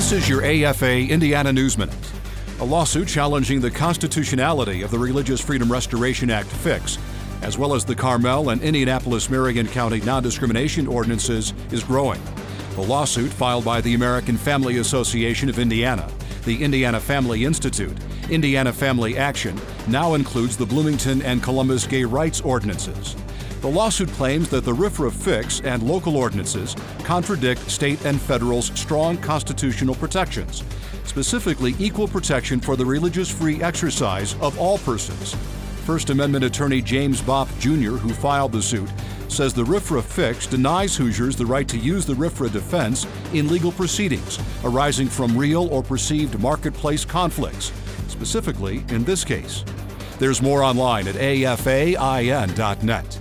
This is your AFA Indiana News Minute. A lawsuit challenging the constitutionality of the Religious Freedom Restoration Act fix, as well as the Carmel and Indianapolis Marion County non discrimination ordinances, is growing. The lawsuit, filed by the American Family Association of Indiana, the Indiana Family Institute, Indiana Family Action, now includes the Bloomington and Columbus gay rights ordinances. The lawsuit claims that the RFRA fix and local ordinances contradict state and federal's strong constitutional protections, specifically equal protection for the religious free exercise of all persons. First Amendment attorney James Bopp Jr., who filed the suit, says the RFRA fix denies Hoosiers the right to use the RFRA defense in legal proceedings arising from real or perceived marketplace conflicts, specifically in this case. There's more online at afain.net.